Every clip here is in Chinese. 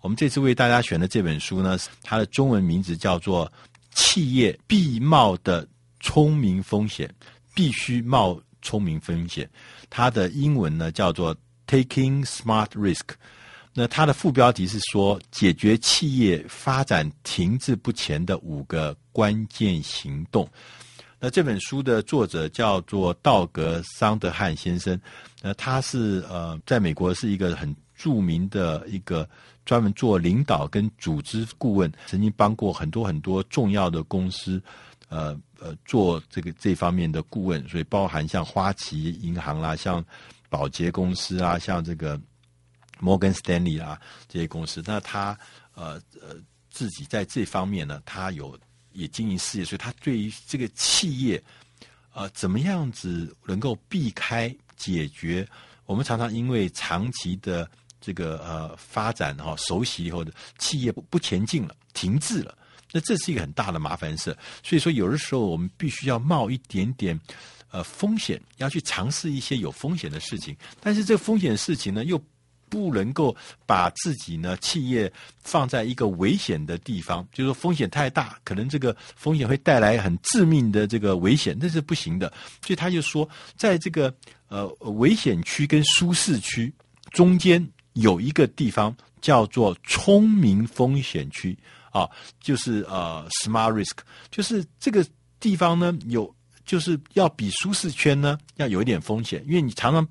我们这次为大家选的这本书呢，它的中文名字叫做《企业必冒的聪明风险》，必须冒聪明风险。它的英文呢叫做《Taking Smart Risk》。那它的副标题是说，解决企业发展停滞不前的五个关键行动。那这本书的作者叫做道格桑德汉先生，那他是呃，在美国是一个很著名的一个专门做领导跟组织顾问，曾经帮过很多很多重要的公司，呃呃，做这个这方面的顾问，所以包含像花旗银行啦，像宝洁公司啊，像这个摩根斯丹利啦这些公司，那他呃呃自己在这方面呢，他有。也经营事业，所以他对于这个企业，呃，怎么样子能够避开解决？我们常常因为长期的这个呃发展哈、哦，熟悉以后的企业不不前进了，停滞了，那这是一个很大的麻烦事。所以说，有的时候我们必须要冒一点点呃风险，要去尝试一些有风险的事情。但是这个风险事情呢，又不能够把自己呢企业放在一个危险的地方，就是说风险太大，可能这个风险会带来很致命的这个危险，那是不行的。所以他就说，在这个呃危险区跟舒适区中间有一个地方叫做聪明风险区啊，就是呃 smart risk，就是这个地方呢有就是要比舒适圈呢要有一点风险，因为你常常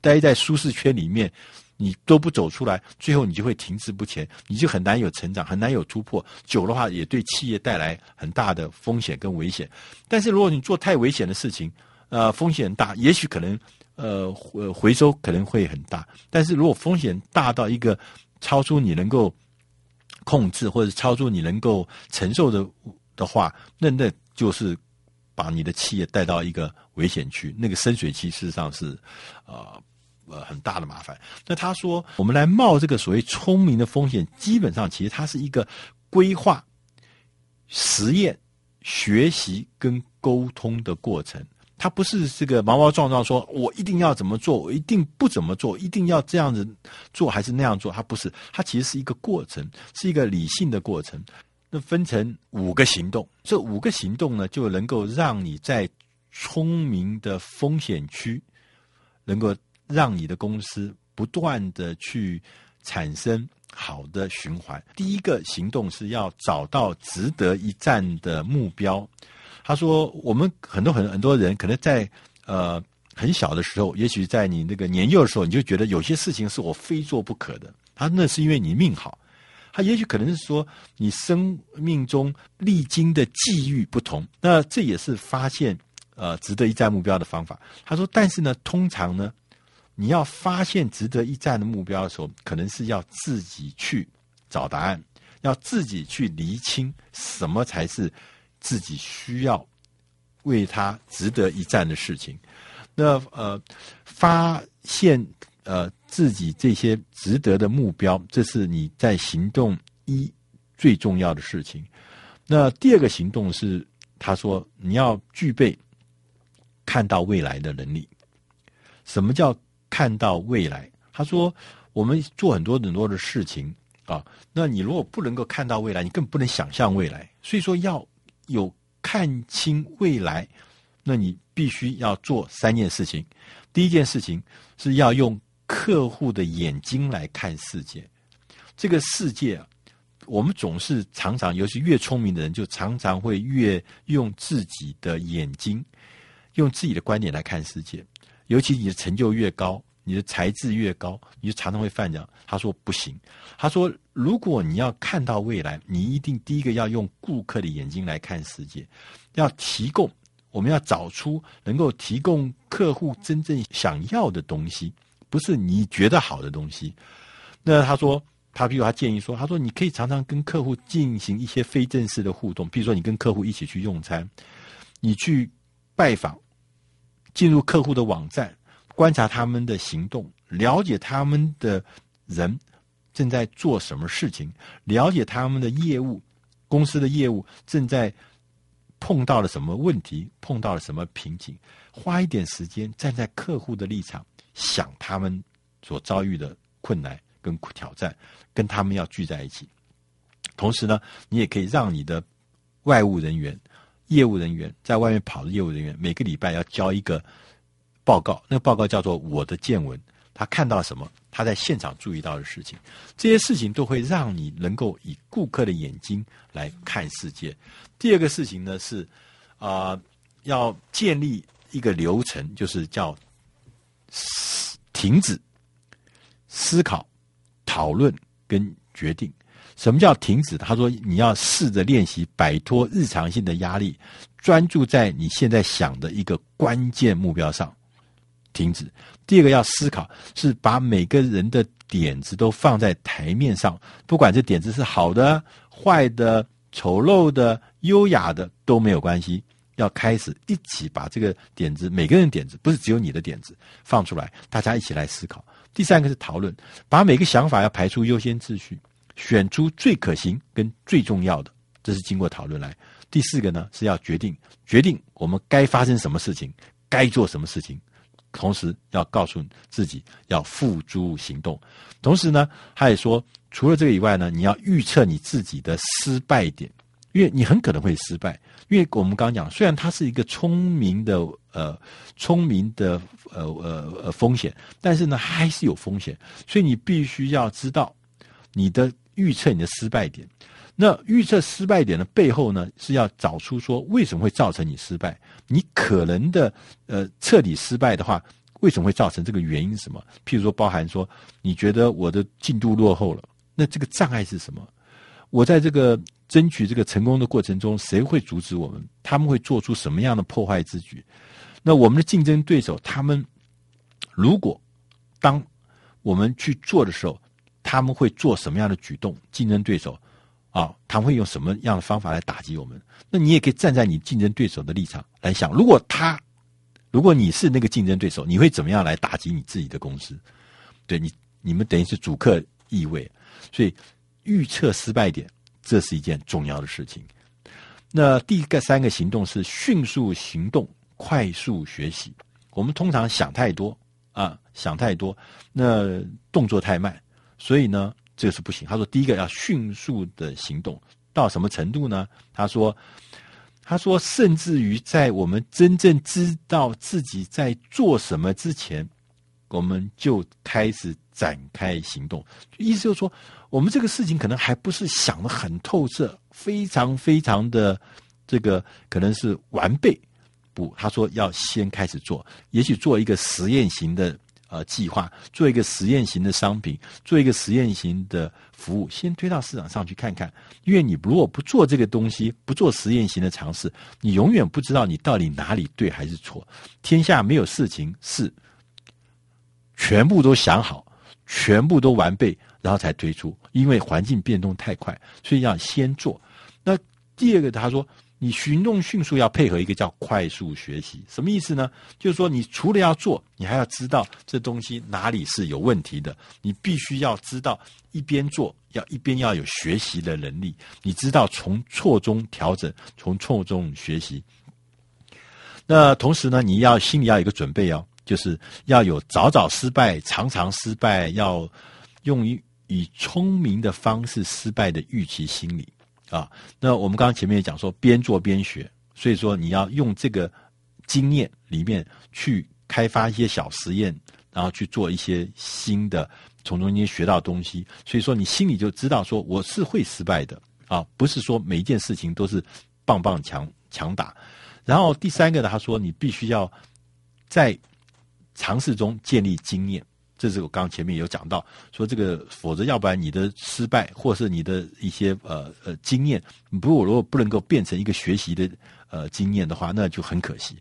待在舒适圈里面。你都不走出来，最后你就会停滞不前，你就很难有成长，很难有突破。久的话，也对企业带来很大的风险跟危险。但是如果你做太危险的事情，呃，风险大，也许可能呃回回收可能会很大。但是如果风险大到一个超出你能够控制，或者超出你能够承受的的话，那那就是把你的企业带到一个危险区，那个深水区事实上是呃。呃，很大的麻烦。那他说，我们来冒这个所谓聪明的风险，基本上其实它是一个规划、实验、学习跟沟通的过程。它不是这个毛毛壮壮说，我一定要怎么做，我一定不怎么做，一定要这样子做还是那样做。它不是，它其实是一个过程，是一个理性的过程。那分成五个行动，这五个行动呢，就能够让你在聪明的风险区能够。让你的公司不断的去产生好的循环。第一个行动是要找到值得一战的目标。他说，我们很多很很多人可能在呃很小的时候，也许在你那个年幼的时候，你就觉得有些事情是我非做不可的。他那是因为你命好。他也许可能是说你生命中历经的际遇不同。那这也是发现呃值得一战目标的方法。他说，但是呢，通常呢。你要发现值得一战的目标的时候，可能是要自己去找答案，要自己去厘清什么才是自己需要为他值得一战的事情。那呃，发现呃自己这些值得的目标，这是你在行动一最重要的事情。那第二个行动是，他说你要具备看到未来的能力。什么叫？看到未来，他说：“我们做很多很多的事情啊，那你如果不能够看到未来，你更不能想象未来。所以说，要有看清未来，那你必须要做三件事情。第一件事情是要用客户的眼睛来看世界。这个世界啊，我们总是常常，尤其越聪明的人，就常常会越用自己的眼睛，用自己的观点来看世界。”尤其你的成就越高，你的才智越高，你就常常会犯这样。他说不行，他说如果你要看到未来，你一定第一个要用顾客的眼睛来看世界，要提供，我们要找出能够提供客户真正想要的东西，不是你觉得好的东西。那他说，他比如他建议说，他说你可以常常跟客户进行一些非正式的互动，比如说你跟客户一起去用餐，你去拜访。进入客户的网站，观察他们的行动，了解他们的人正在做什么事情，了解他们的业务，公司的业务正在碰到了什么问题，碰到了什么瓶颈，花一点时间站在客户的立场，想他们所遭遇的困难跟挑战，跟他们要聚在一起。同时呢，你也可以让你的外务人员、业务人员在外面跑的业务人员，每个礼拜要交一个报告，那个报告叫做“我的见闻”。他看到什么？他在现场注意到的事情，这些事情都会让你能够以顾客的眼睛来看世界。第二个事情呢是，啊、要建立一个流程，就是叫停止思考、讨论跟决定。什么叫停止？他说你要试着练习摆脱日常性的压力，专注在你现在想的一个关键目标上。停止。第二个要思考，是把每个人的点子都放在台面上，不管这点子是好的、坏的、丑陋的、优雅的都没有关系。要开始一起把这个点子，每个人点子不是只有你的点子放出来，大家一起来思考。第三个是讨论，把每个想法要排出优先秩序，选出最可行跟最重要的，这是经过讨论来。第四个呢是要决定，决定我们该发生什么事情，该做什么事情。同时要告诉自己要付诸行动。同时呢，他也说，除了这个以外呢，你要预测你自己的失败点，因为你很可能会失败。因为我们刚刚讲，虽然它是一个聪明的呃聪明的呃呃呃风险，但是呢，还是有风险。所以你必须要知道你的预测你的失败点。那预测失败点的背后呢，是要找出说为什么会造成你失败。你可能的呃彻底失败的话，为什么会造成这个原因是什么？譬如说，包含说你觉得我的进度落后了，那这个障碍是什么？我在这个争取这个成功的过程中，谁会阻止我们？他们会做出什么样的破坏之举？那我们的竞争对手，他们如果当我们去做的时候，他们会做什么样的举动？竞争对手。他会用什么样的方法来打击我们？那你也可以站在你竞争对手的立场来想，如果他，如果你是那个竞争对手，你会怎么样来打击你自己的公司？对你，你们等于是主客易位，所以预测失败点，这是一件重要的事情。那第一个三个行动是迅速行动，快速学习。我们通常想太多啊，想太多，那动作太慢，所以呢。这是不行。他说，第一个要迅速的行动到什么程度呢？他说，他说，甚至于在我们真正知道自己在做什么之前，我们就开始展开行动。意思就是说，我们这个事情可能还不是想的很透彻，非常非常的这个可能是完备。不，他说要先开始做，也许做一个实验型的。呃，计划做一个实验型的商品，做一个实验型的服务，先推到市场上去看看。因为你如果不做这个东西，不做实验型的尝试，你永远不知道你到底哪里对还是错。天下没有事情是全部都想好、全部都完备，然后才推出。因为环境变动太快，所以要先做。那第二个，他说。你行动迅速，要配合一个叫快速学习，什么意思呢？就是说，你除了要做，你还要知道这东西哪里是有问题的。你必须要知道，一边做要一边要有学习的能力。你知道从错中调整，从错中学习。那同时呢，你要心里要有一个准备哦，就是要有早早失败、常常失败，要用于以聪明的方式失败的预期心理。啊，那我们刚刚前面也讲说，边做边学，所以说你要用这个经验里面去开发一些小实验，然后去做一些新的，从中间学到东西。所以说你心里就知道说我是会失败的啊，不是说每一件事情都是棒棒强强打。然后第三个呢，他说你必须要在尝试中建立经验。这是我刚前面有讲到，说这个，否则要不然你的失败，或是你的一些呃呃经验，不如果不能够变成一个学习的呃经验的话，那就很可惜。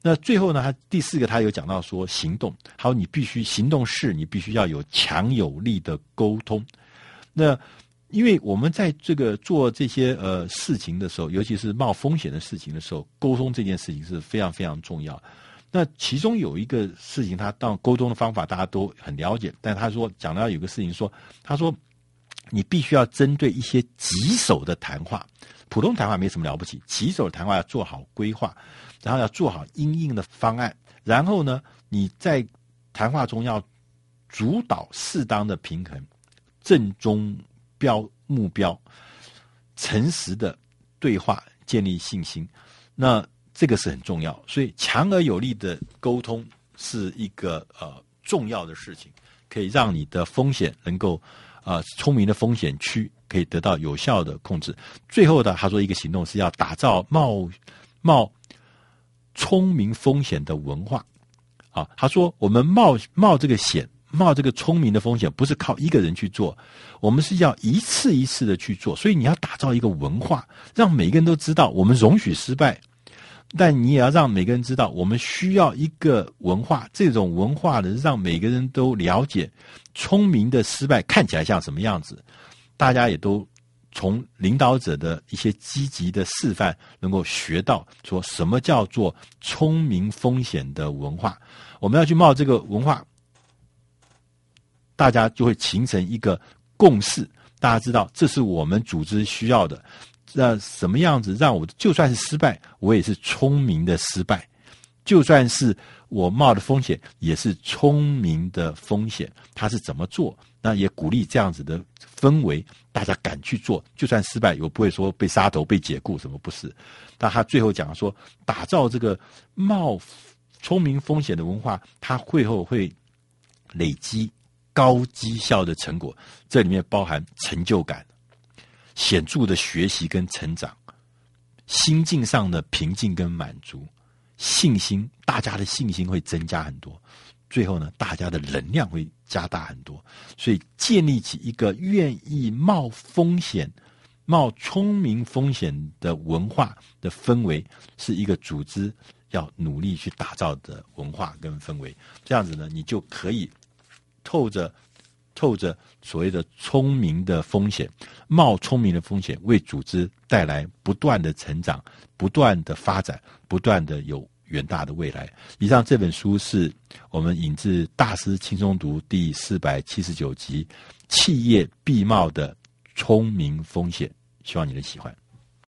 那最后呢，他第四个他有讲到说行动，还有你必须行动是，你必须要有强有力的沟通。那因为我们在这个做这些呃事情的时候，尤其是冒风险的事情的时候，沟通这件事情是非常非常重要。那其中有一个事情，他当沟通的方法大家都很了解，但他说讲到有个事情说，他说你必须要针对一些棘手的谈话，普通谈话没什么了不起，棘手谈话要做好规划，然后要做好因应的方案，然后呢，你在谈话中要主导适当的平衡，正中标目标，诚实的对话，建立信心。那这个是很重要，所以强而有力的沟通是一个呃重要的事情，可以让你的风险能够呃聪明的风险区可以得到有效的控制。最后的他说一个行动是要打造冒冒聪明风险的文化啊，他说我们冒冒这个险。冒这个聪明的风险，不是靠一个人去做，我们是要一次一次的去做。所以你要打造一个文化，让每个人都知道我们容许失败，但你也要让每个人知道，我们需要一个文化。这种文化呢，让每个人都了解聪明的失败看起来像什么样子。大家也都从领导者的一些积极的示范，能够学到说什么叫做聪明风险的文化。我们要去冒这个文化。大家就会形成一个共识，大家知道这是我们组织需要的。那什么样子让我就算是失败，我也是聪明的失败；就算是我冒的风险，也是聪明的风险。他是怎么做？那也鼓励这样子的氛围，大家敢去做。就算失败，我不会说被杀头、被解雇，什么不是？但他最后讲说，打造这个冒聪明风险的文化，他会后会累积。高绩效的成果，这里面包含成就感、显著的学习跟成长、心境上的平静跟满足、信心，大家的信心会增加很多。最后呢，大家的能量会加大很多。所以，建立起一个愿意冒风险、冒聪明风险的文化的氛围，是一个组织要努力去打造的文化跟氛围。这样子呢，你就可以。透着，透着所谓的聪明的风险，冒聪明的风险，为组织带来不断的成长、不断的发展、不断的有远大的未来。以上这本书是我们引自《大师轻松读》第四百七十九集《企业必冒的聪明风险》，希望你能喜欢。